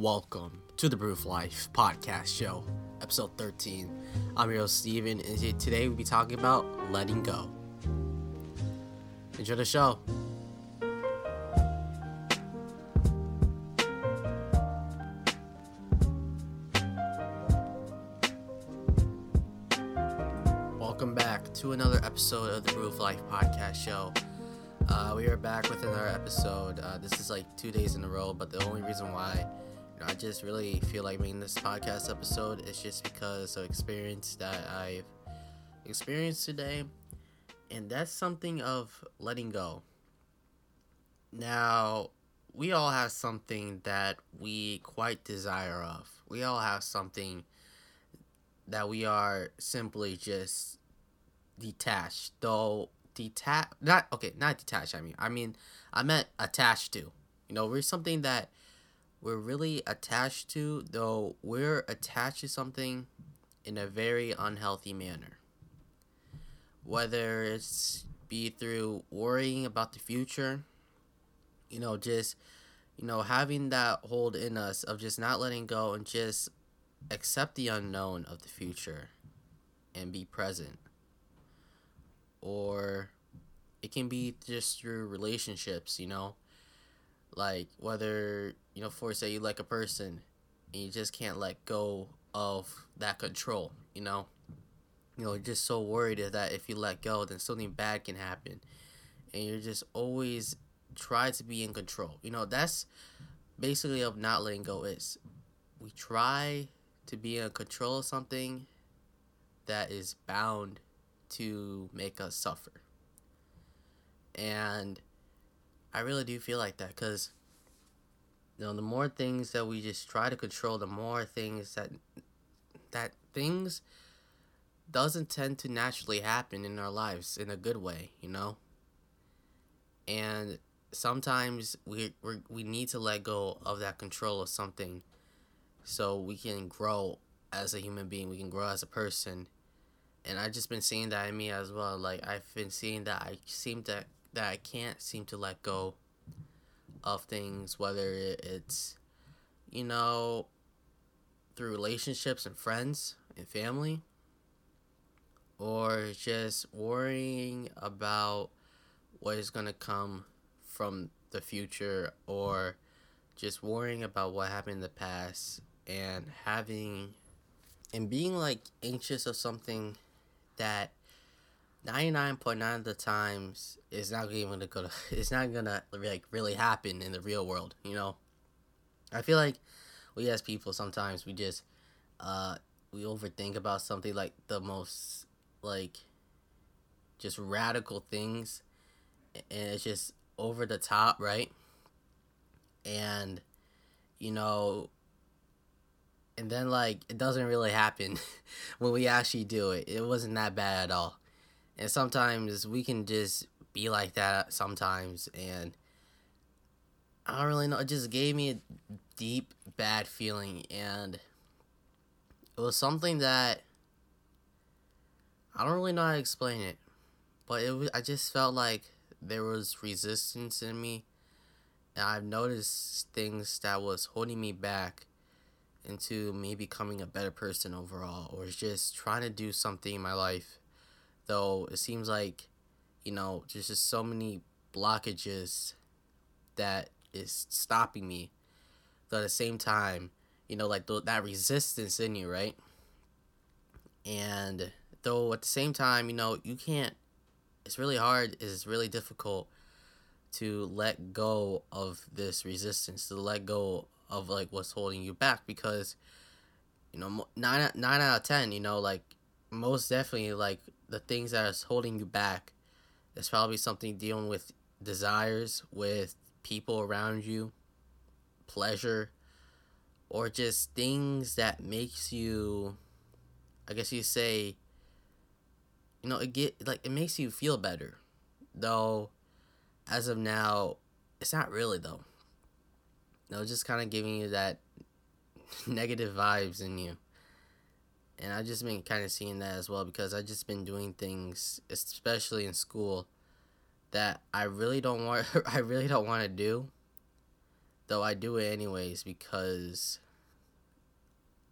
Welcome to the Brew of Life podcast show, episode 13. I'm your host, Steven, and today we'll be talking about letting go. Enjoy the show. Welcome back to another episode of the Brew of Life podcast show. Uh, we are back with another episode. Uh, this is like two days in a row, but the only reason why I just really feel like making this podcast episode is just because of experience that I've experienced today, and that's something of letting go. Now, we all have something that we quite desire of. We all have something that we are simply just detached, though detached not okay not detached i mean i mean i meant attached to you know we're something that we're really attached to though we're attached to something in a very unhealthy manner whether it's be through worrying about the future you know just you know having that hold in us of just not letting go and just accept the unknown of the future and be present or it can be just through relationships, you know? Like whether, you know, for say you like a person and you just can't let go of that control, you know? You know, you're just so worried that if you let go, then something bad can happen. And you're just always try to be in control. You know, that's basically of not letting go is we try to be in control of something that is bound to make us suffer. And I really do feel like that because, you know, the more things that we just try to control, the more things that, that things doesn't tend to naturally happen in our lives in a good way, you know? And sometimes we we we need to let go of that control of something so we can grow as a human being, we can grow as a person and i've just been seeing that in me as well. Like I've been seeing that I seem to that I can't seem to let go of things, whether it's you know through relationships and friends and family, or just worrying about what is gonna come from the future, or just worrying about what happened in the past and having and being like anxious of something that 99.9 of the times is not even gonna it's not gonna like really happen in the real world you know i feel like we as people sometimes we just uh we overthink about something like the most like just radical things and it's just over the top right and you know and then like it doesn't really happen when we actually do it. It wasn't that bad at all. And sometimes we can just be like that sometimes and I don't really know, it just gave me a deep bad feeling and it was something that I don't really know how to explain it. But it was I just felt like there was resistance in me and I've noticed things that was holding me back into me becoming a better person overall or just trying to do something in my life though it seems like you know there's just so many blockages that is stopping me. Though at the same time you know like th- that resistance in you right? And though at the same time you know you can't it's really hard it's really difficult to let go of this resistance to let go of like what's holding you back because you know nine nine out of ten you know like most definitely like the things that is holding you back is probably something dealing with desires with people around you pleasure or just things that makes you i guess you say you know it get like it makes you feel better though as of now it's not really though No, just kind of giving you that negative vibes in you. And I've just been kind of seeing that as well because I've just been doing things, especially in school, that I really don't want. I really don't want to do. though I do it anyways because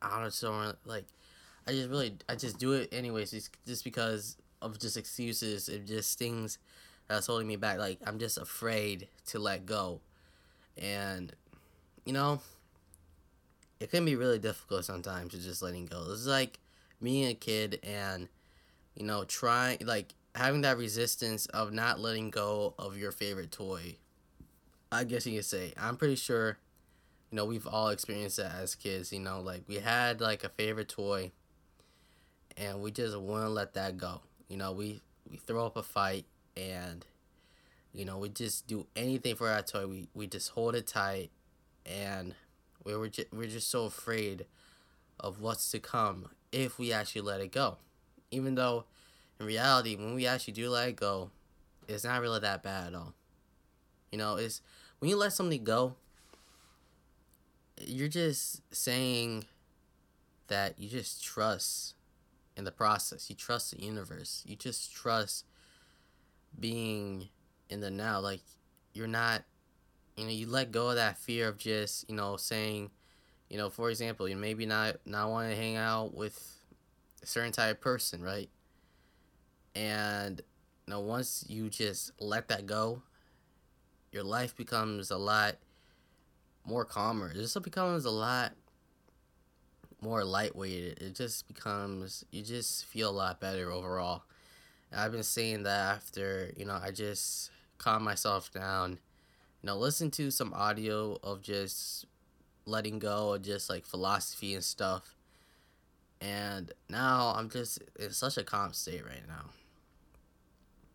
I don't so like I just really I just do it anyways just, just because of just excuses and just things that's holding me back like I'm just afraid to let go and you know it can be really difficult sometimes to just letting go. It's like and a kid and you know trying like having that resistance of not letting go of your favorite toy. I guess you could say I'm pretty sure you know we've all experienced that as kids you know like we had like a favorite toy and we just wouldn't let that go. You know we we throw up a fight and you know we just do anything for our toy. We we just hold it tight and we were just, we're just so afraid of what's to come if we actually let it go even though in reality when we actually do let it go it's not really that bad at all you know it's when you let something go you're just saying that you just trust in the process. You trust the universe. You just trust being in the now. Like you're not you know, you let go of that fear of just, you know, saying, you know, for example, you maybe not not want to hang out with a certain type of person, right? And you once you just let that go, your life becomes a lot more calmer. It just becomes a lot more lightweight. It just becomes you just feel a lot better overall. And I've been saying that after you know I just calm myself down, know, listen to some audio of just letting go of just like philosophy and stuff. And now I'm just in such a calm state right now.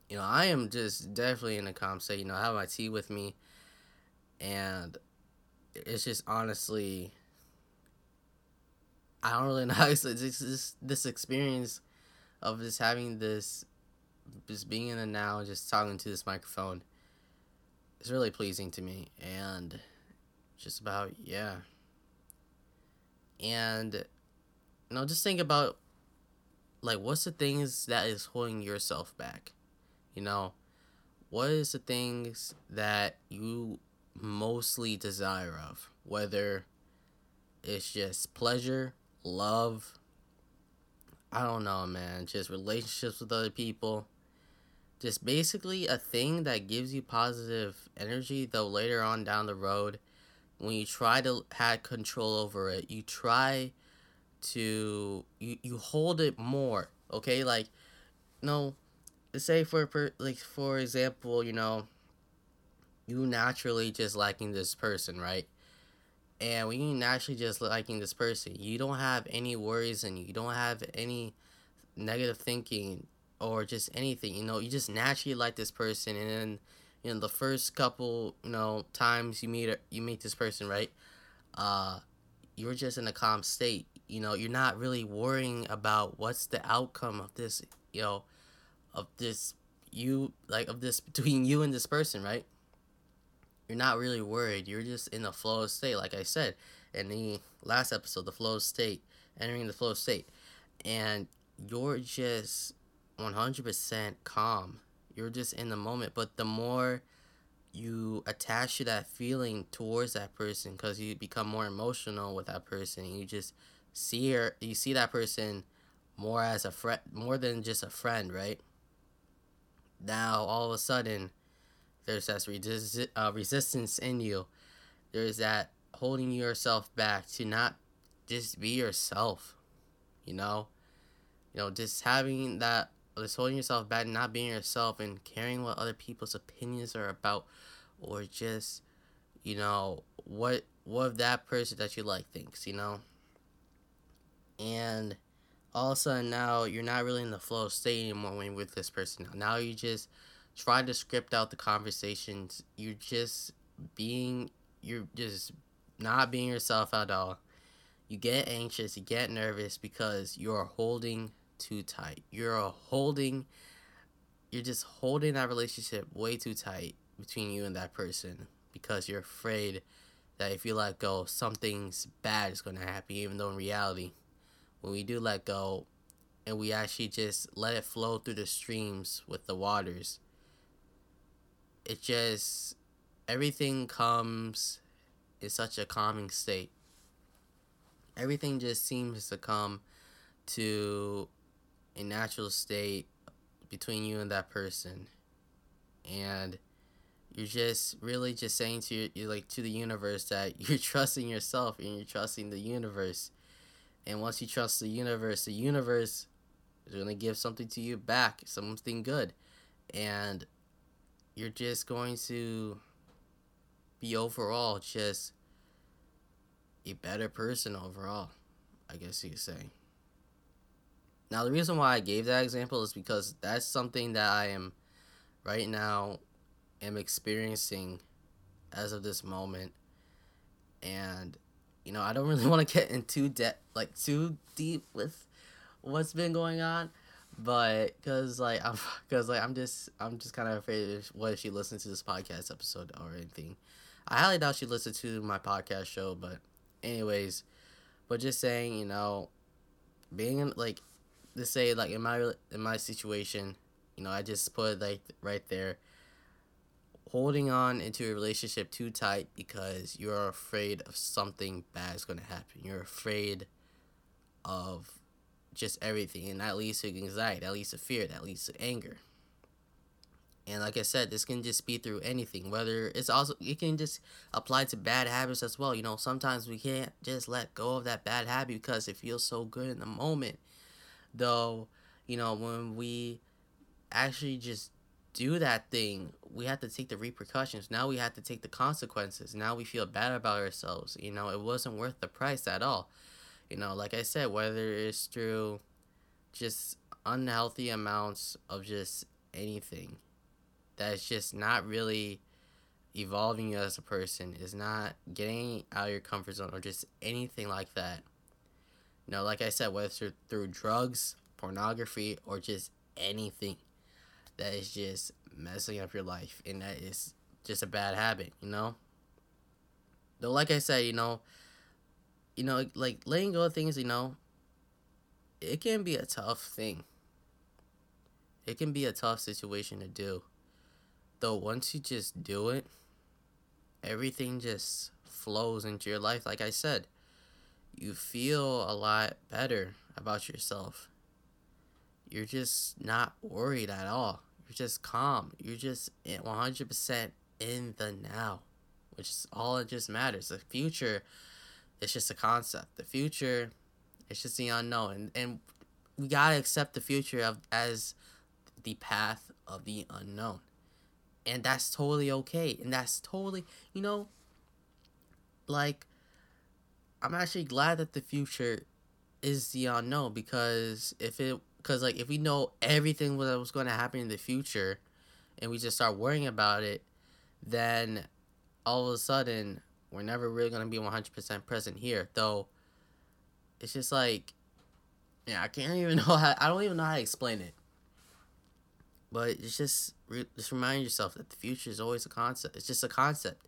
You know, I am just definitely in a calm state. You know, I have my tea with me, and it's just honestly I don't really know this, this this experience of just having this just being in the now just talking to this microphone is really pleasing to me and just about yeah and know just think about like what's the things that is holding yourself back you know what is the things that you mostly desire of, whether it's just pleasure, love, I don't know, man, just relationships with other people. Just basically a thing that gives you positive energy, though later on down the road, when you try to have control over it, you try to you, you hold it more, okay? Like no say for like for example, you know, you naturally just liking this person, right? And when you naturally just liking this person, you don't have any worries and you don't have any negative thinking or just anything. You know, you just naturally like this person, and then you know the first couple you know times you meet you meet this person, right? Uh, you're just in a calm state. You know, you're not really worrying about what's the outcome of this. You know, of this you like of this between you and this person, right? you're not really worried. You're just in a flow state, like I said in the last episode, the flow state, entering the flow state. And you're just 100% calm. You're just in the moment. But the more you attach to that feeling towards that person, because you become more emotional with that person, you just see her, you see that person more as a friend, more than just a friend, right? Now, all of a sudden, there's that resi- uh, resistance in you. There's that holding yourself back to not just be yourself. You know, you know, just having that, holding yourself back, not being yourself, and caring what other people's opinions are about, or just, you know, what what that person that you like thinks. You know, and all of a sudden now you're not really in the flow state anymore when you're with this person. Now you just try to script out the conversations. You're just being, you're just not being yourself at all. You get anxious, you get nervous because you're holding too tight. You're holding, you're just holding that relationship way too tight between you and that person because you're afraid that if you let go, something's bad is going to happen, even though in reality, when we do let go and we actually just let it flow through the streams with the waters, it just everything comes in such a calming state. Everything just seems to come to a natural state between you and that person. And you're just really just saying to you like to the universe that you're trusting yourself and you're trusting the universe. And once you trust the universe, the universe is going to give something to you back, something good. And you're just going to be overall just a better person overall, I guess you could say. Now, the reason why I gave that example is because that's something that I am right now am experiencing as of this moment. And, you know, I don't really want to get into debt like too deep with what's been going on but because like i'm because like i'm just i'm just kind of afraid if, what if she listens to this podcast episode or anything i highly doubt she listens to my podcast show but anyways but just saying you know being in, like to say like in my in my situation you know i just put like right there holding on into a relationship too tight because you're afraid of something bad is going to happen you're afraid of just everything and that leads to anxiety that leads to fear that leads to anger and like I said, this can just be through anything. Whether it's also it can just apply to bad habits as well. You know, sometimes we can't just let go of that bad habit because it feels so good in the moment. Though, you know, when we actually just do that thing, we have to take the repercussions. Now we have to take the consequences. Now we feel bad about ourselves. You know, it wasn't worth the price at all. You know, like I said, whether it's through just unhealthy amounts of just anything that's just not really evolving you as a person is not getting out of your comfort zone or just anything like that. You know, like I said, whether it's through drugs, pornography, or just anything that is just messing up your life and that is just a bad habit, you know? Though like I said, you know, you know, like letting go of things, you know, it can be a tough thing. It can be a tough situation to do though once you just do it, everything just flows into your life. Like I said, you feel a lot better about yourself. You're just not worried at all. You're just calm. You're just 100% in the now, which is all that just matters. The future it's just a concept. The future it's just the unknown. And, and we got to accept the future of as the path of the unknown and that's totally okay and that's totally you know like i'm actually glad that the future is the unknown because if it because like if we know everything that was going to happen in the future and we just start worrying about it then all of a sudden we're never really going to be 100% present here though it's just like yeah i can't even know how i don't even know how to explain it but it's just just remind yourself that the future is always a concept. It's just a concept.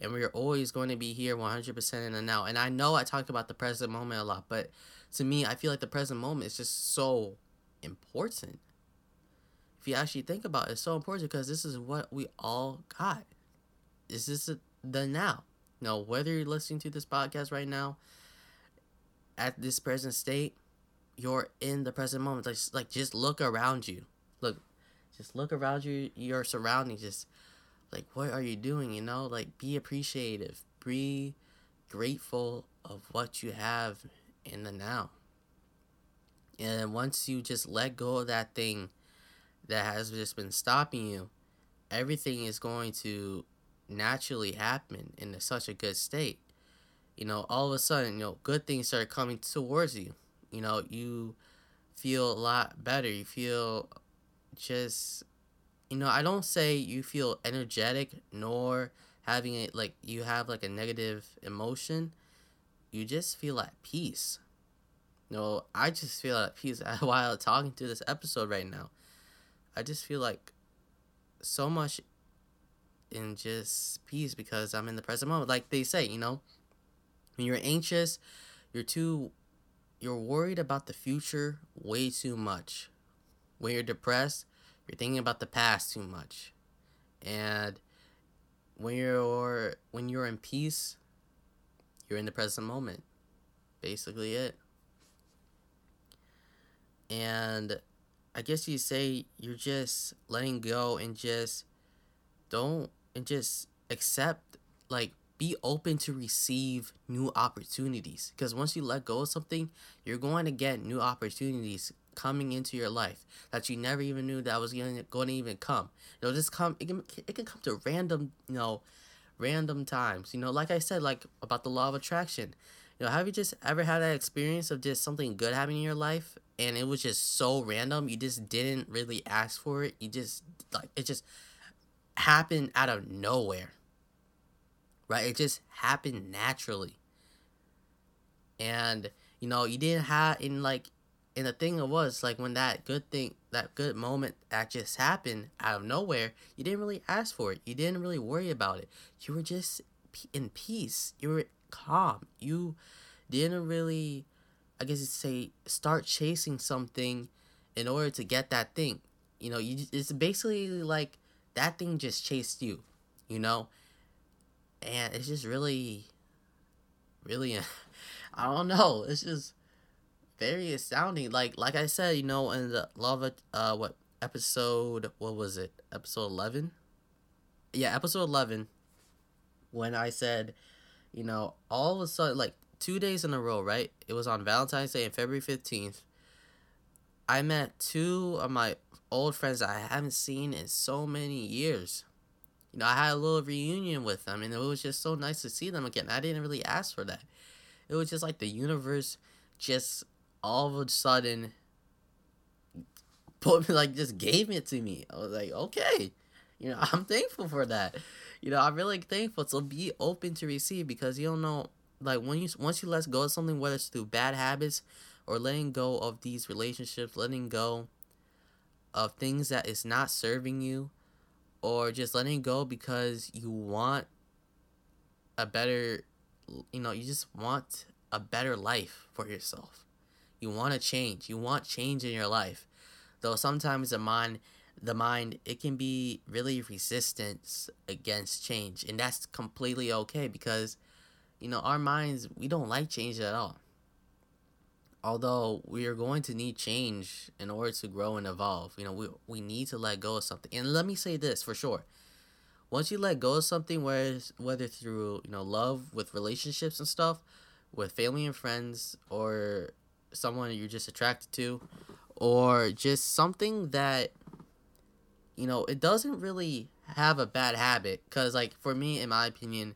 And we're always going to be here 100% in the now. And I know I talked about the present moment a lot, but to me, I feel like the present moment is just so important. If you actually think about it, it's so important because this is what we all got. This is the now. Now, whether you're listening to this podcast right now, at this present state, you're in the present moment. Like, like just look around you. Look, just look around you, your surroundings. Just like, what are you doing? You know, like be appreciative, be grateful of what you have in the now. And once you just let go of that thing that has just been stopping you, everything is going to naturally happen in such a good state. You know, all of a sudden, you know, good things start coming towards you. You know, you feel a lot better. You feel just you know, I don't say you feel energetic nor having it like you have like a negative emotion. You just feel at peace. You know, I just feel at peace while talking to this episode right now. I just feel like so much in just peace because I'm in the present moment. Like they say, you know, when you're anxious, you're too you're worried about the future way too much when you're depressed, you're thinking about the past too much. And when you're when you're in peace, you're in the present moment. Basically, it. And I guess you say you're just letting go and just don't and just accept like be open to receive new opportunities because once you let go of something you're going to get new opportunities coming into your life that you never even knew that was going to, going to even come it'll just come it can, it can come to random you know random times you know like i said like about the law of attraction you know have you just ever had that experience of just something good happening in your life and it was just so random you just didn't really ask for it you just like it just happened out of nowhere right? It just happened naturally. And you know, you didn't have in like and the thing it was like when that good thing that good moment that just happened out of nowhere, you didn't really ask for it. You didn't really worry about it. You were just in peace. You were calm. You didn't really I guess you'd say start chasing something in order to get that thing. You know, you it's basically like that thing just chased you, you know? and it's just really, really, I don't know. It's just very astounding. Like like I said, you know, in the love, uh, what episode? What was it? Episode eleven. Yeah, episode eleven. When I said, you know, all of a sudden, like two days in a row, right? It was on Valentine's Day and February fifteenth. I met two of my old friends I haven't seen in so many years you know, I had a little reunion with them, and it was just so nice to see them again. I didn't really ask for that. It was just like the universe just all of a sudden put me like just gave it to me. I was like, okay, you know, I'm thankful for that. You know, I'm really thankful. So be open to receive because you don't know, like when you once you let go of something, whether it's through bad habits or letting go of these relationships, letting go of things that is not serving you or just letting go because you want a better you know you just want a better life for yourself you want to change. You want change in your life. Though sometimes the mind the mind it can be really resistance against change. And that's completely okay because you know our minds we don't like change at all. Although we are going to need change in order to grow and evolve. You know we, we need to let go of something. And let me say this for sure. Once you let go of something whether whether through you know love with relationships and stuff with family and friends or someone you're just attracted to or just something that you know it doesn't really have a bad habit because like for me in my opinion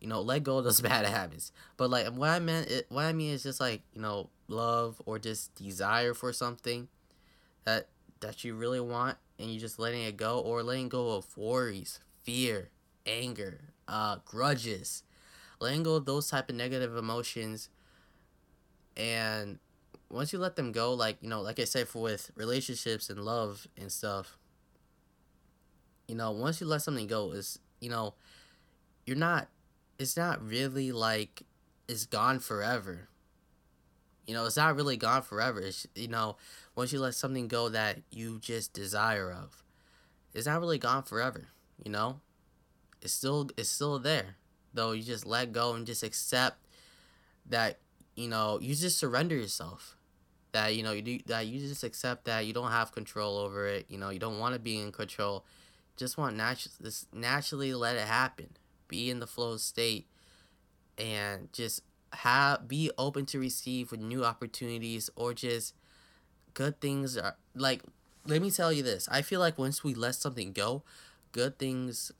you know let go of those bad habits. But like what i meant it, what i mean is just like you know love or just desire for something that that you really want and you're just letting it go or letting go of worries fear anger uh grudges. Letting go of those type of negative emotions and once you let them go like you know like i said for with relationships and love and stuff you know once you let something go is you know you're not it's not really like it's gone forever you know, it's not really gone forever. It's, you know, once you let something go that you just desire of, it's not really gone forever. You know, it's still it's still there. Though you just let go and just accept that you know you just surrender yourself. That you know you do that you just accept that you don't have control over it. You know you don't want to be in control. Just want natural just naturally let it happen. Be in the flow state and just have be open to receive with new opportunities or just good things are like let me tell you this i feel like once we let something go good things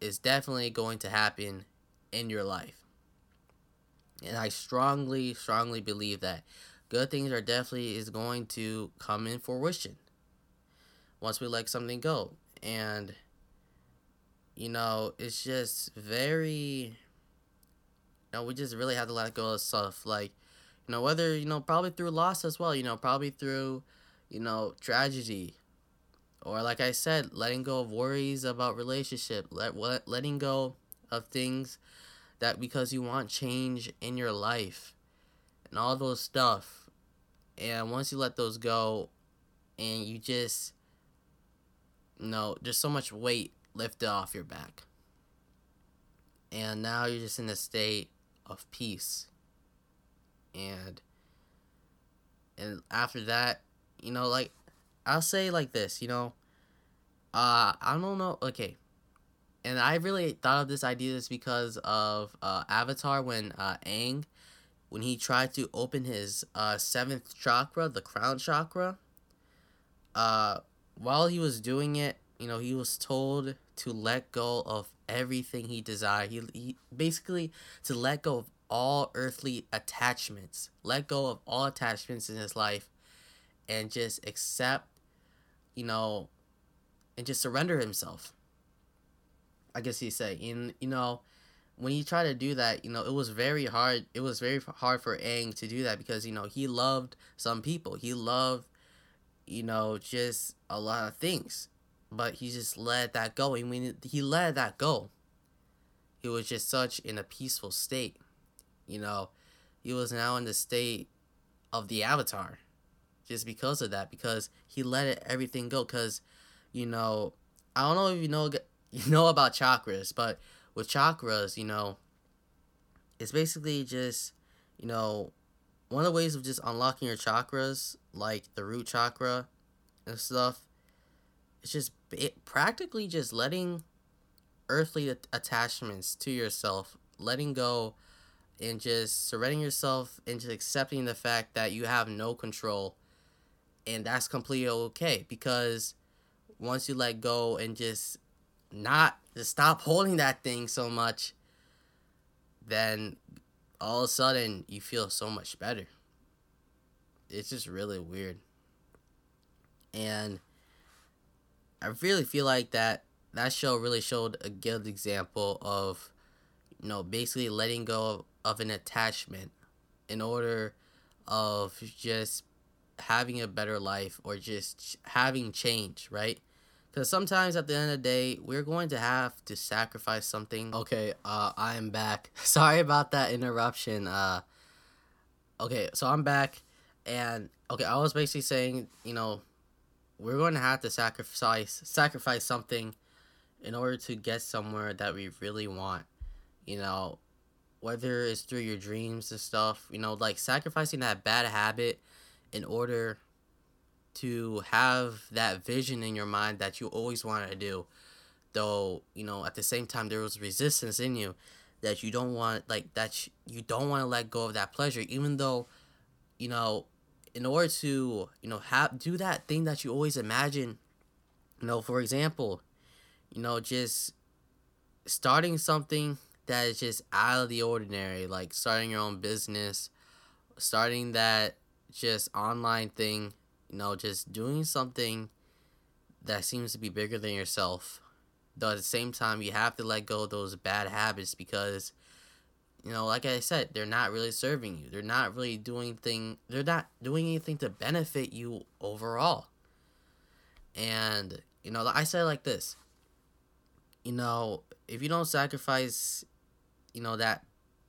is definitely going to happen in your life and i strongly strongly believe that good things are definitely is going to come in fruition once we let something go and you know it's just very know, we just really have to let go of stuff. Like, you know, whether, you know, probably through loss as well, you know, probably through, you know, tragedy. Or like I said, letting go of worries about relationship, let, let letting go of things that because you want change in your life and all those stuff. And once you let those go and you just you know, there's so much weight lifted off your back. And now you're just in a state of peace. And and after that, you know, like I'll say like this, you know, uh I don't know, okay. And I really thought of this idea just because of uh Avatar when uh Aang when he tried to open his uh seventh chakra, the crown chakra, uh while he was doing it, you know, he was told to let go of everything he desired. He, he basically to let go of all earthly attachments, let go of all attachments in his life, and just accept, you know, and just surrender himself. I guess you say, in you know, when he tried to do that, you know, it was very hard. It was very hard for Aang to do that because you know he loved some people. He loved, you know, just a lot of things, but he just let that go. I mean, he let that go. He was just such in a peaceful state you know, he was now in the state of the avatar just because of that because he let it, everything go because you know i don't know if you know you know about chakras but with chakras you know it's basically just you know one of the ways of just unlocking your chakras like the root chakra and stuff it's just it, practically just letting earthly attachments to yourself letting go and just surrendering yourself just accepting the fact that you have no control and that's completely okay because once you let go and just not just stop holding that thing so much then all of a sudden you feel so much better it's just really weird and i really feel like that that show really showed a good example of you know basically letting go of an attachment in order of just having a better life or just having change, right? Because sometimes at the end of the day, we're going to have to sacrifice something. Okay, uh, I'm back. Sorry about that interruption. Uh, okay, so I'm back, and okay, I was basically saying, you know, we're going to have to sacrifice sacrifice something in order to get somewhere that we really want. You know, whether it's through your dreams and stuff, you know, like sacrificing that bad habit in order to have that vision in your mind that you always wanted to do. Though, you know, at the same time there was resistance in you that you don't want like that you don't want to let go of that pleasure even though, you know, in order to, you know, have do that thing that you always imagine, you know, for example, you know, just starting something that is just out of the ordinary, like starting your own business, starting that just online thing, you know, just doing something that seems to be bigger than yourself. Though at the same time, you have to let go of those bad habits because, you know, like I said, they're not really serving you. They're not really doing thing. They're not doing anything to benefit you overall. And you know, I say like this. You know, if you don't sacrifice you know that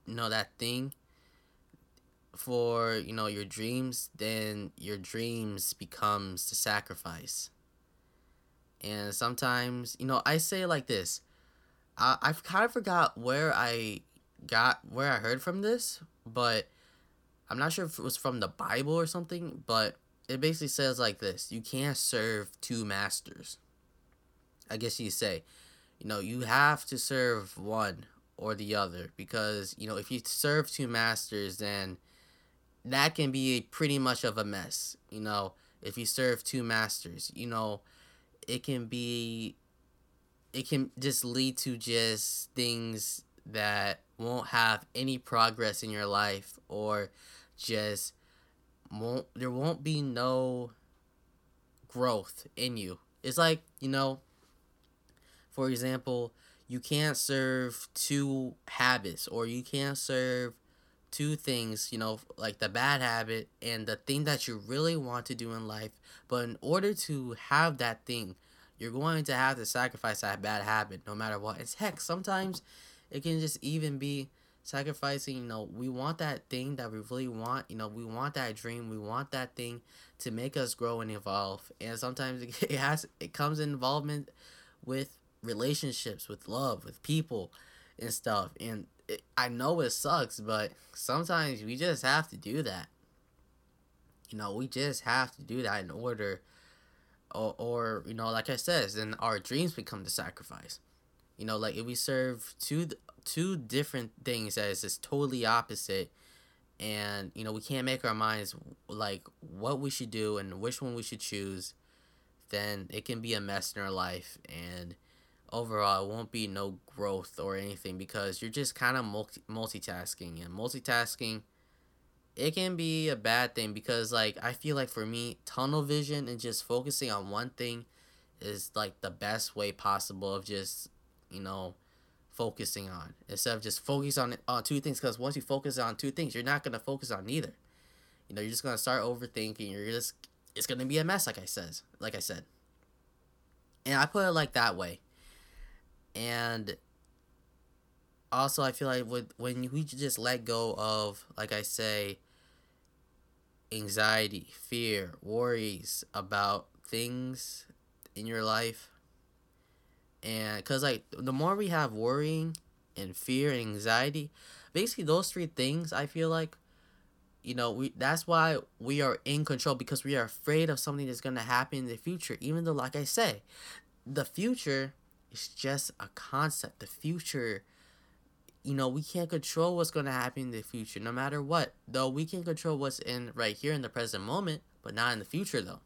you know that thing for you know your dreams then your dreams becomes the sacrifice. And sometimes you know i say like this I, i've kind of forgot where i got where i heard from this but i'm not sure if it was from the bible or something but it basically says like this you can't serve two masters. I guess you say you know you have to serve one or the other because you know if you serve two masters then that can be pretty much of a mess you know if you serve two masters you know it can be it can just lead to just things that won't have any progress in your life or just won't there won't be no growth in you. It's like you know for example you can't serve two habits or you can't serve two things, you know, like the bad habit and the thing that you really want to do in life. But in order to have that thing, you're going to have to sacrifice that bad habit no matter what. It's heck, sometimes it can just even be sacrificing, you know, we want that thing that we really want, you know, we want that dream, we want that thing to make us grow and evolve. And sometimes it has it comes in involvement with relationships, with love, with people. and stuff. And I know it sucks, but sometimes we just have to do that. You know, we just have to do that in order, or, or you know, like I said, then our dreams become the sacrifice. You know, like if we serve two two different things that is just totally opposite, and you know we can't make our minds like what we should do and which one we should choose, then it can be a mess in our life and overall it won't be no growth or anything because you're just kind of multi- multitasking and multitasking it can be a bad thing because like I feel like for me tunnel vision and just focusing on one thing is like the best way possible of just you know focusing on instead of just focus on on two things because once you focus on two things you're not gonna focus on neither. You know you're just gonna start overthinking you're just it's gonna be a mess like I says like I said. And I put it like that way and also I feel like with when we just let go of like I say anxiety, fear, worries about things in your life. And because, like, the more we have worrying and fear and anxiety, basically, those three things, I feel like, you know, we that's why we are in control because we are afraid of something that's going to happen in the future. Even though, like I say, the future is just a concept. The future you know, we can't control what's going to happen in the future, no matter what. Though we can control what's in right here in the present moment, but not in the future, though.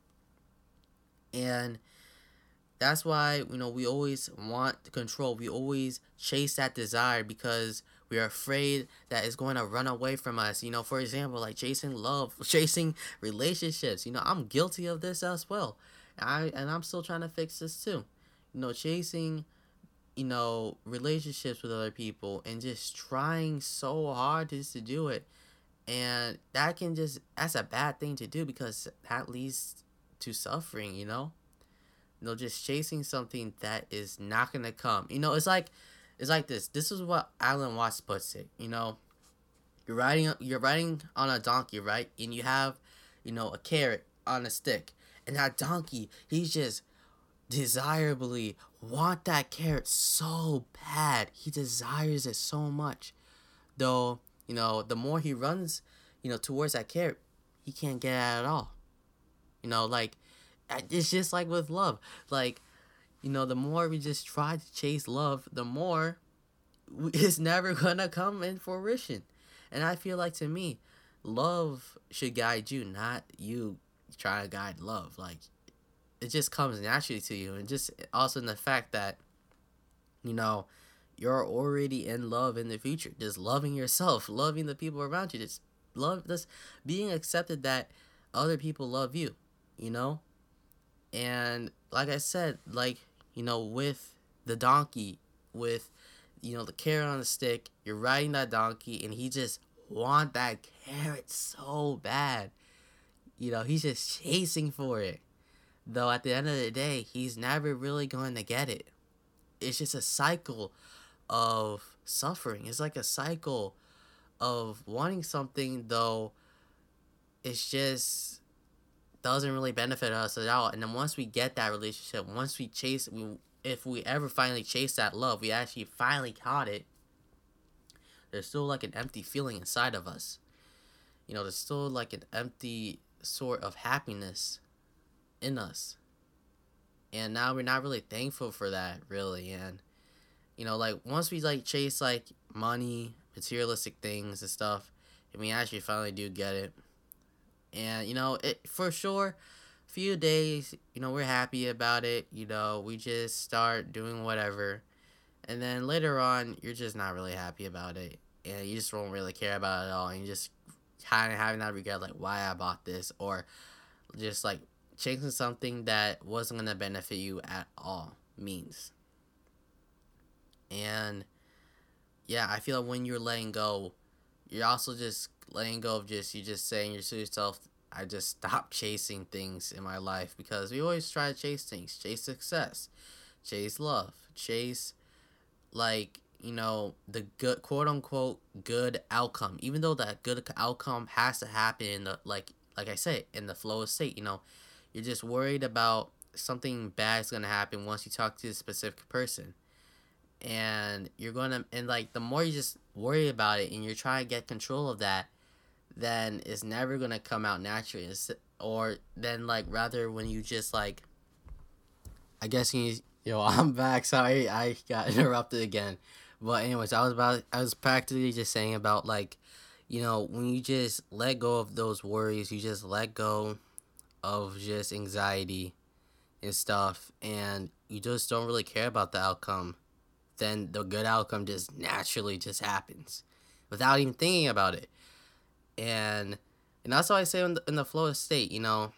And that's why, you know, we always want to control. We always chase that desire because we are afraid that it's going to run away from us. You know, for example, like chasing love, chasing relationships. You know, I'm guilty of this as well. I and I'm still trying to fix this too. Know, chasing you know, relationships with other people and just trying so hard just to do it. And that can just, that's a bad thing to do because that leads to suffering, you know? You know, just chasing something that is not going to come. You know, it's like, it's like this. This is what Alan Watts puts it, you know? You're riding, you're riding on a donkey, right? And you have, you know, a carrot on a stick. And that donkey, he's just desirably want that carrot so bad. He desires it so much. Though, you know, the more he runs, you know, towards that carrot, he can't get at all. You know, like, it's just like with love. Like, you know, the more we just try to chase love, the more it's never gonna come in fruition. And I feel like to me, love should guide you, not you try to guide love. Like, it just comes naturally to you. And just also in the fact that you know you're already in love in the future. Just loving yourself loving the people around you. Just love this being accepted that other people love you you know? And like i said like you know with the donkey with you know the carrot on the stick you're riding that donkey and he just want that carrot so bad. You know he's just chasing for it Though at the end of the day, he's never really going to get it. It's just a cycle of suffering. It's like a cycle of wanting something, though it's just doesn't really benefit us at all. And then once we get that relationship, once we chase, we if we ever finally chase that love, we actually finally caught it. There's still like an empty feeling inside of us. You know, there's still like an empty sort of happiness in us. And now we're not really thankful for that, really. And, you know, like, once we, like, chase, like, money, materialistic things and stuff, and we actually finally do get it. And, you know, it for sure, few days, you know, we're happy about it. You know, we just start doing whatever. And then later on, you're just not really happy about it. And you just won't really care about it at all. And you just kind of having that regret, like, why I bought this. Or just, like, chasing something that wasn't going to benefit you at all means. And yeah, I feel like when you're letting go, you're also just letting go of just you just saying you to yourself, I just stopped chasing things in my life because we always try to chase things, chase success, chase love, chase like you know the good quote unquote good outcome. Even though that good outcome has to happen in the like like I say in the flow of state, you know, you're just worried about something bad is to happen once you talk to a specific person. and you're gonna and like the more you just worry about it and you're trying to get control of that then it's never gonna come out naturally. It's, or then like rather when you just like i guess you yo i'm back. Sorry i got interrupted again. But anyways i was about i was practically just saying about like you know when you just let go of those worries you just let go of just anxiety and stuff and you just don't really care about the outcome then the good outcome just naturally just happens without even thinking about it. And and that's why I say in the, in the flow state, you know,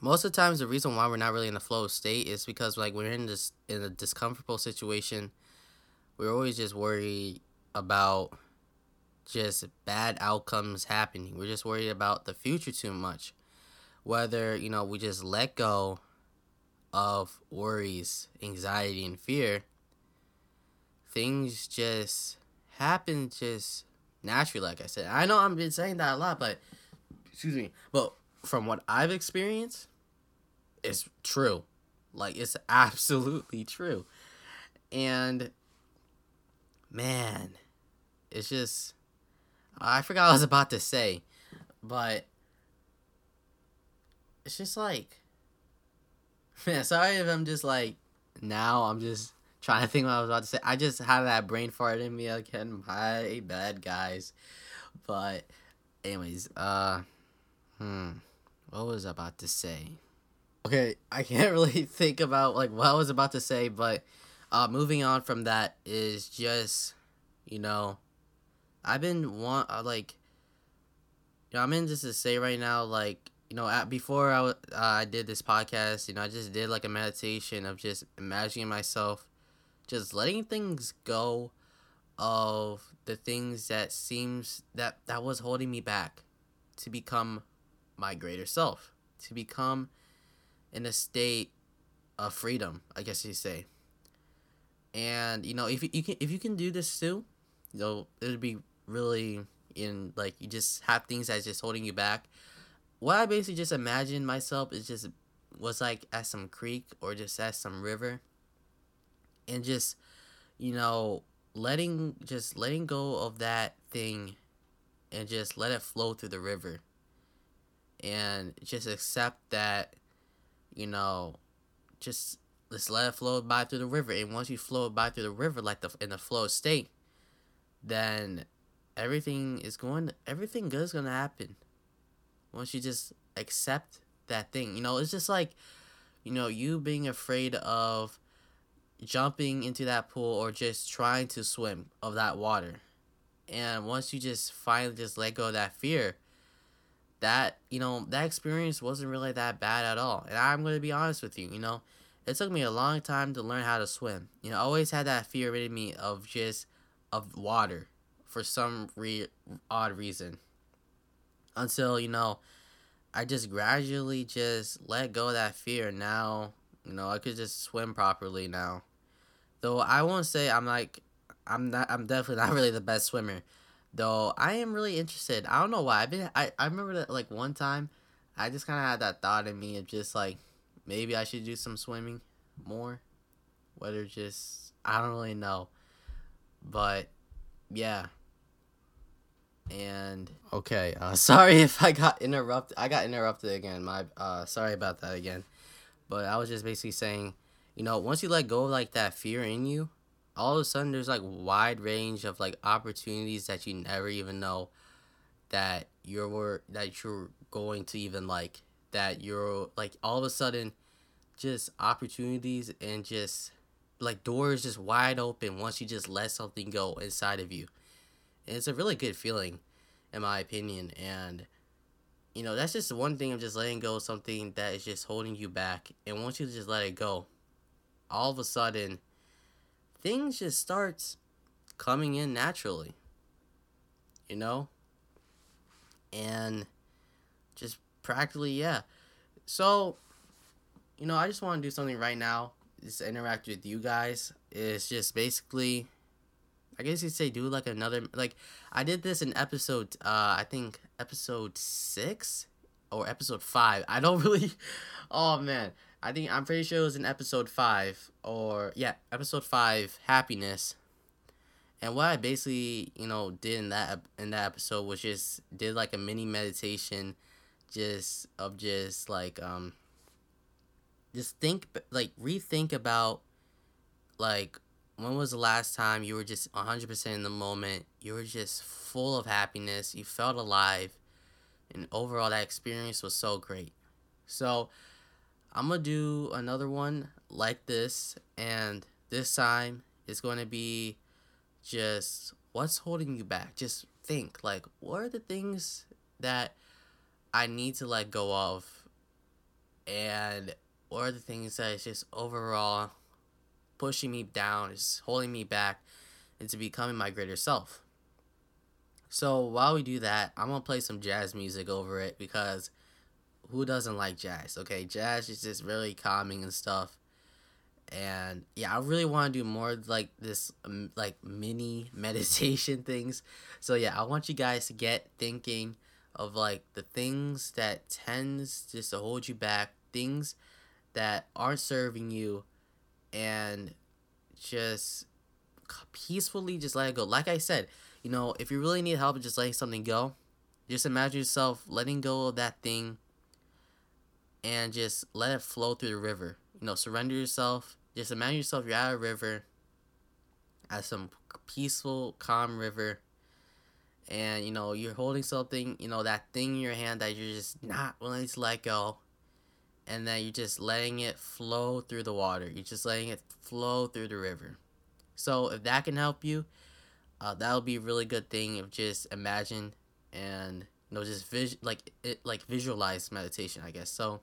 most of the times the reason why we're not really in the flow state is because like we're in this in a discomfortable situation. We're always just worried about just bad outcomes happening. We're just worried about the future too much. Whether, you know, we just let go of worries, anxiety, and fear, things just happen just naturally, like I said. I know I've been saying that a lot, but excuse me. But from what I've experienced, it's true. Like it's absolutely true. And man, it's just I forgot I was about to say, but it's just like man, sorry if I'm just like now I'm just trying to think what I was about to say. I just had that brain fart in me again. My bad, guys. But, anyways, uh, hmm, what was I about to say? Okay, I can't really think about like what I was about to say, but uh, moving on from that is just, you know, I've been want uh, like, you know, I'm in just to say right now, like, you know, at, before I uh, I did this podcast, you know, I just did like a meditation of just imagining myself just letting things go of the things that seems that that was holding me back to become my greater self to become in a state of freedom i guess you say. And you know if you can if you can do this too you know it would be really in like you just have things that's just holding you back what i basically just imagined myself is just was like at some creek or just at some river and just you know letting just letting go of that thing and just let it flow through the river and just accept that you know just let's let it flow by through the river. And once you flow by through the river like the in the flow state then everything is going everything good is gonna happen once you just accept that thing you know it's just like you know you being afraid of jumping into that pool or just trying to swim of that water. And once you just finally just let go of that fear, that, you know, that experience wasn't really that bad at all. And I'm going to be honest with you, you know, it took me a long time to learn how to swim. You know, I always had that fear in me of just of water for some re- odd reason. Until, you know, I just gradually just let go of that fear. Now, you know, I could just swim properly now. Though I won't say I'm like I'm not I'm definitely not really the best swimmer. Though I am really interested. I don't know why. I've been I, I remember that like one time I just kinda had that thought in me of just like maybe I should do some swimming more. Whether just I don't really know. But yeah. And okay, uh sorry if I got interrupted I got interrupted again. My uh sorry about that again. But I was just basically saying you know, once you let go of like that fear in you, all of a sudden there's like wide range of like opportunities that you never even know that you're that you're going to even like that you're like all of a sudden just opportunities and just like doors just wide open once you just let something go inside of you. And it's a really good feeling in my opinion and you know that's just one thing of just letting go of something that is just holding you back and once you just let it go. All of a sudden things just starts coming in naturally you know? And just practically yeah. So you know i just want to do something right now just interact with you guys. It's just basically i guess you'd say do like another like i did this in episode uh i think episode six or episode five i don't really oh man I think I'm pretty sure it was in episode five or yeah, episode five, happiness. And what I basically, you know, did in that in that episode was just did like a mini meditation, just of just like um. Just think like rethink about, like when was the last time you were just 100% in the moment? You were just full of happiness. You felt alive. And overall that experience was so great. So i'm gonna do another one like this. And this time it's going to be just what's holding you back? Just think like what are the things that i need to let go of? And what are the things that is just overall pushing me down, is holding me back into becoming my greater self. So while we do that, I'm gonna play some jazz music over it because who doesn't like jazz? Okay, jazz is just really calming and stuff. And yeah, I really want to do more like this, um, like mini meditation things. So yeah, I want you guys to get thinking of like the things that tends just to hold you back, things that aren't serving you, and just peacefully just let it go. Like I said, you know, if you really need help just letting something go, just imagine yourself letting go of that thing and just let it flow through the river. You know, surrender yourself. Just imagine yourself you're at a river, at some peaceful, calm river, and you know, you're holding something, you know, that thing in your hand that you're just not willing to let go and then you're just letting it flow through the water. You're just letting it flow through the river. So if that can help you, uh, that'll be a really good thing. If just imagine and you know just vis- like it like visualize meditation, I guess. So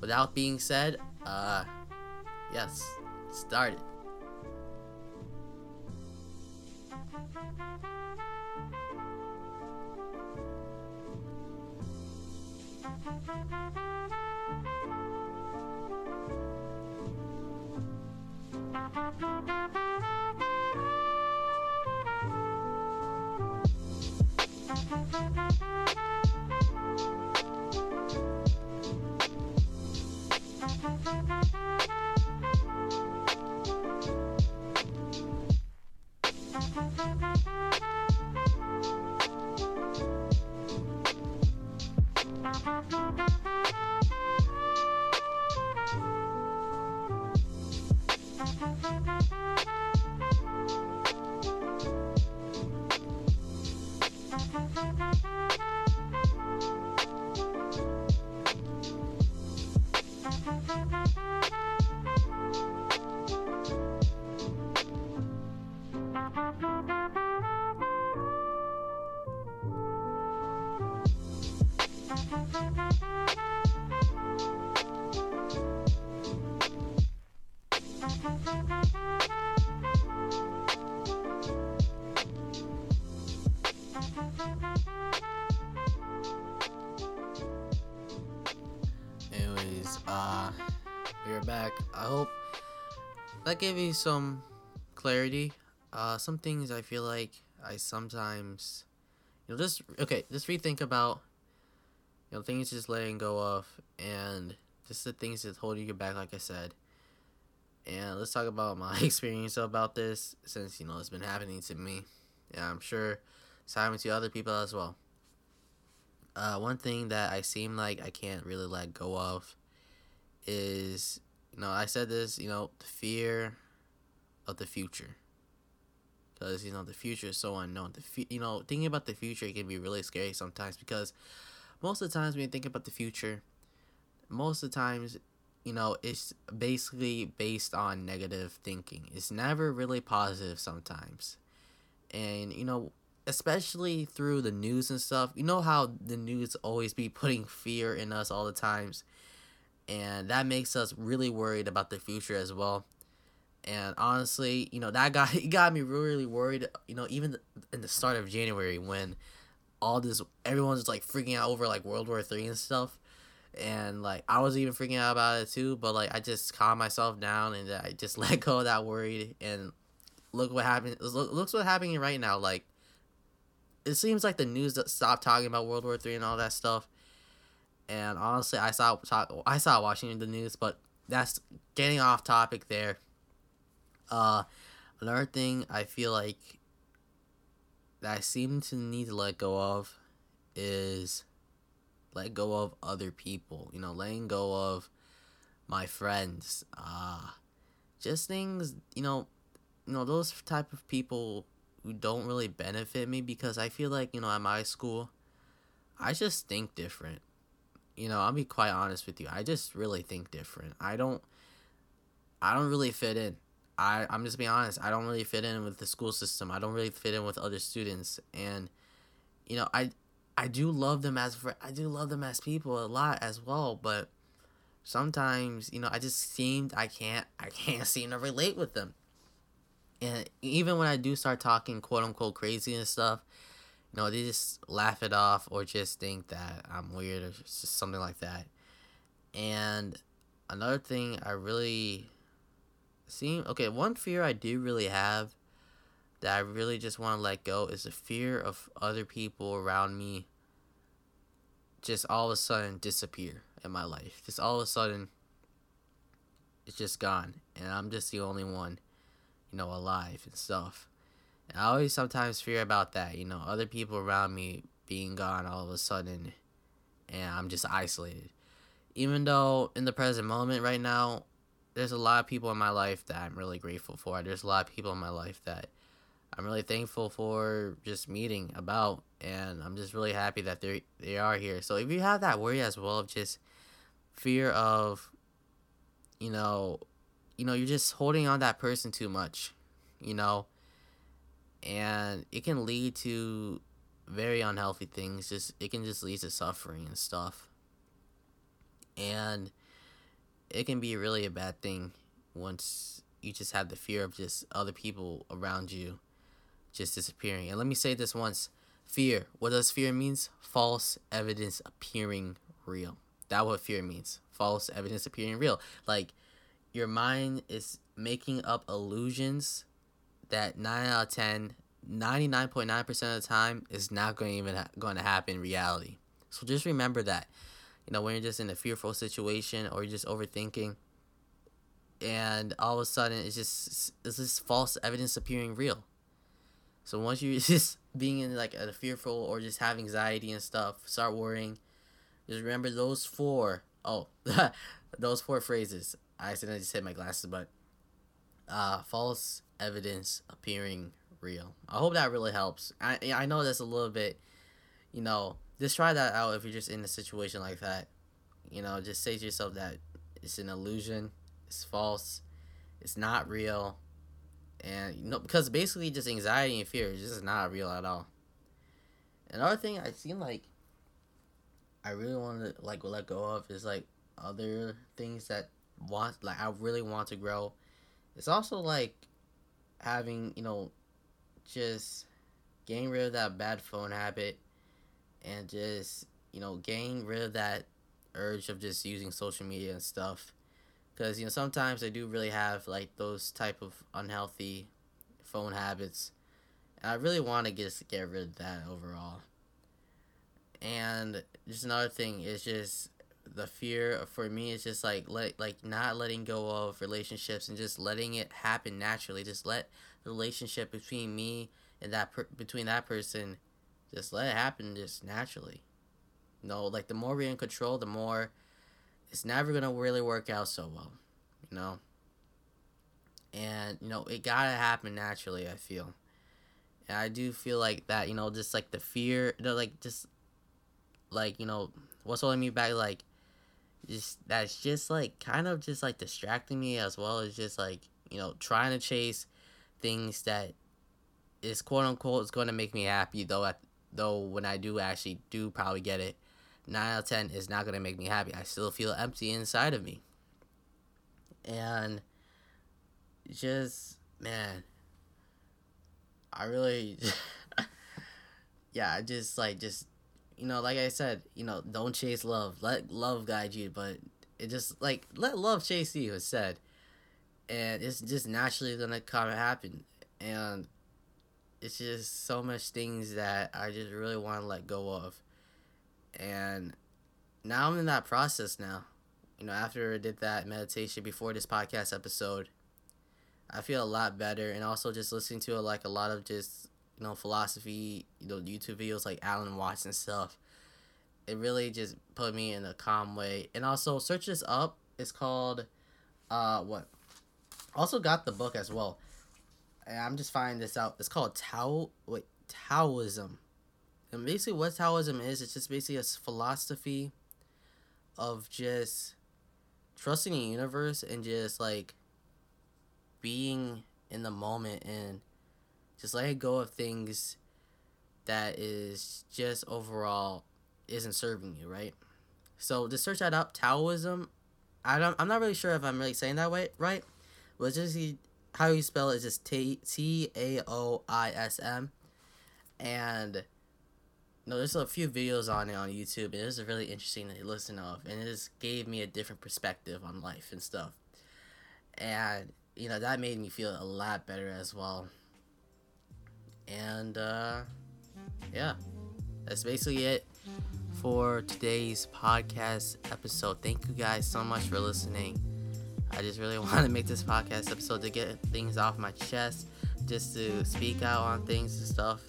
without being said, uh, yes, start it. Back. That gave me some clarity. Uh, some things I feel like I sometimes, you know, just okay, just rethink about, you know, things just letting go of, and just the things that's holding you back, like I said. And let's talk about my experience about this, since you know it's been happening to me. Yeah, I'm sure it's happening to other people as well. Uh, one thing that I seem like I can't really let go of is you know, I said this, you know, the fear of the future. Because, you know, the future is so unknown. The fu- you know, thinking about the future can be really scary sometimes because most of the times when you think about the future, most of the times, you know, it's basically based on negative thinking. It's never really positive sometimes. And, you know, especially through the news and stuff, you know how the news always be putting fear in us all the times and that makes us really worried about the future as well. And honestly, you know that got got me really worried. You know, even in the start of January when all this everyone's like freaking out over like World War Three and stuff, and like I was even freaking out about it too. But like I just calmed myself down and I just let go of that worried. And look what happened. Look, looks what happening right now. Like it seems like the news stopped talking about World War Three and all that stuff and honestly, I saw I saw watching the news, but that's getting off topic there. Uh, another thing I feel like that I seem to need to let go of is let go of other people. You know, letting go of my friends. Uh, just things. You know, you know those type of people who don't really benefit me because I feel like you know at my school, I just think different. You know, I'll be quite honest with you. I just really think different. I don't. I don't really fit in. I I'm just being honest. I don't really fit in with the school system. I don't really fit in with other students, and you know I I do love them as I do love them as people a lot as well, but sometimes you know I just seemed I can't I can't seem to relate with them, and even when I do start talking quote unquote crazy and stuff, know they just laugh it off or just think that I'm weird or just something like that, and another thing I really seem okay. One fear I do really have that I really just want to let go is the fear of other people around me just all of a sudden disappear in my life. Just all of a sudden it's just gone and I'm just the only one, you know, alive and stuff. I always sometimes fear about that, you know, other people around me being gone all of a sudden and I'm just isolated. Even though in the present moment right now, there's a lot of people in my life that I'm really grateful for. There's a lot of people in my life that I'm really thankful for just meeting about, and I'm just really happy that they they are here. So if you have that worry as well of just fear of, you know, you know, you're just holding on that person too much, you know, and it can lead to very unhealthy things. Just it can just lead to suffering and stuff, and it can be really a bad thing once you just have the fear of just other people around you just disappearing. And let me say this once fear. What does fear means? False evidence appearing real. That what fear means. False evidence appearing real. Like your mind is making up illusions that 9 out of 10 99.9% of the time is not going to even ha- going to happen in reality. So just remember that you know, when you're just in a fearful situation or you're just overthinking, and all of a sudden it's just it's this false evidence appearing real. So once you just being in like a fearful or just have anxiety and stuff, start worrying. Just remember those four. Oh, those four phrases. I accidentally just hit my glasses, but uh, false evidence appearing real. I hope that really helps. I I know that's a little bit, you know, just try that out if you're just in a situation like that. You know, just say to yourself that it's an illusion, it's false, it's not real, and you know because basically just anxiety and fear is just not real at all. Another thing I seem like I really want to like let go of is like other things that want like I really want to grow. It's also like having you know just getting rid of that bad phone habit and just you know getting rid of that urge of just using social media and stuff. Because you know sometimes i do really have like those type of unhealthy phone habits. And i really want to just get rid of that overall. And just another thing is just the fear for me is just like let like not letting go of relationships and just letting it happen naturally just let the relationship between me and that per- between that person just let it happen just naturally. You know, like the more we're in control, the more it's never gonna really work out so well. You know? And, you know, it gotta happen naturally, I feel. And I do feel like that, you know, just like the fear, know, like just like, you know, what's holding me back, like just that's just like kind of just like distracting me as well as just like, you know, trying to chase things that is quote unquote is going to make me happy though at though when I do actually do probably get it, 9 out of 10 is not going to make me happy. I still feel empty inside of me. And just, man, I really, yeah, I just like, just, you know, like I said, you know, don't chase love. Let love guide you, but it just, like, let love chase you, it's said. And it's just naturally to come and happen. And it's just so much things that I just really want to let go of. And now I'm in that process now you know, after I did that meditation before this podcast episode, I feel a lot better. And also just listening to like a lot of just, you know, philosophy, you know, YouTube videos like Alan Watts and stuff. It really just put me in a calm way. And also search this up. It's called, uh, what? Also got the book as well. And I'm just finding this out. It's called Tao, wait, Taoism. And basically what Taoism is, it's just basically a philosophy of just trusting the universe and just like being in the moment and just letting go of things that is just overall isn't serving you, right? So to search that up, Taoism, I don't I'm not really sure if I'm really saying that way right. But just how you spell it is just T T A O I S M. And no, there's a few videos on it on YouTube, and it was really interesting to listen of, and it just gave me a different perspective on life and stuff. And you know that made me feel a lot better as well. And uh, yeah, that's basically it for today's podcast episode. Thank you guys so much for listening. I just really want to make this podcast episode to get things off my chest, just to speak out on things and stuff.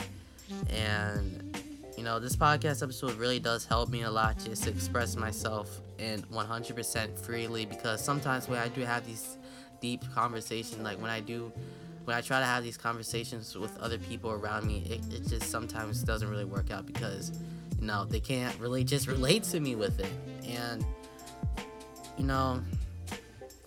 And you know, this podcast episode really does help me a lot just to express myself and 100% freely because sometimes when I do have these deep conversations, like when I do, when I try to have these conversations with other people around me, it, it just sometimes doesn't really work out because, you know, they can't really just relate to me with it. And, you know,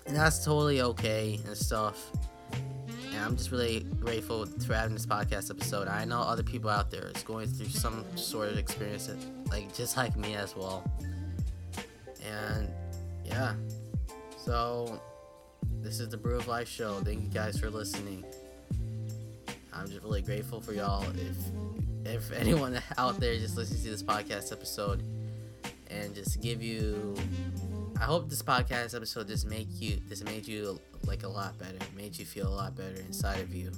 and that's totally okay and stuff. And I'm just really grateful for having this podcast episode. I know other people out there is going through some sort of experience, that, like just like me as well. And yeah, so this is the Brew of Life show. Thank you guys for listening. I'm just really grateful for y'all. If if anyone out there just listens to this podcast episode and just give you I hope this podcast episode just make you this made you like a lot better, made you feel a lot better inside of you,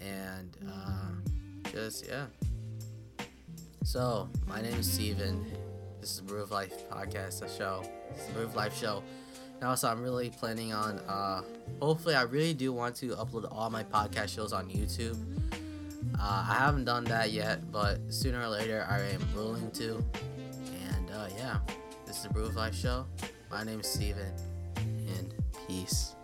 and uh, just yeah. So my name is Steven. This is Brew of Life podcast, show. This is Brew of Life show. And also, I'm really planning on. Uh, hopefully, I really do want to upload all my podcast shows on YouTube. Uh, I haven't done that yet, but sooner or later, I am willing to. And uh, yeah. This is the Brew of Life Show. My name is Steven, and peace.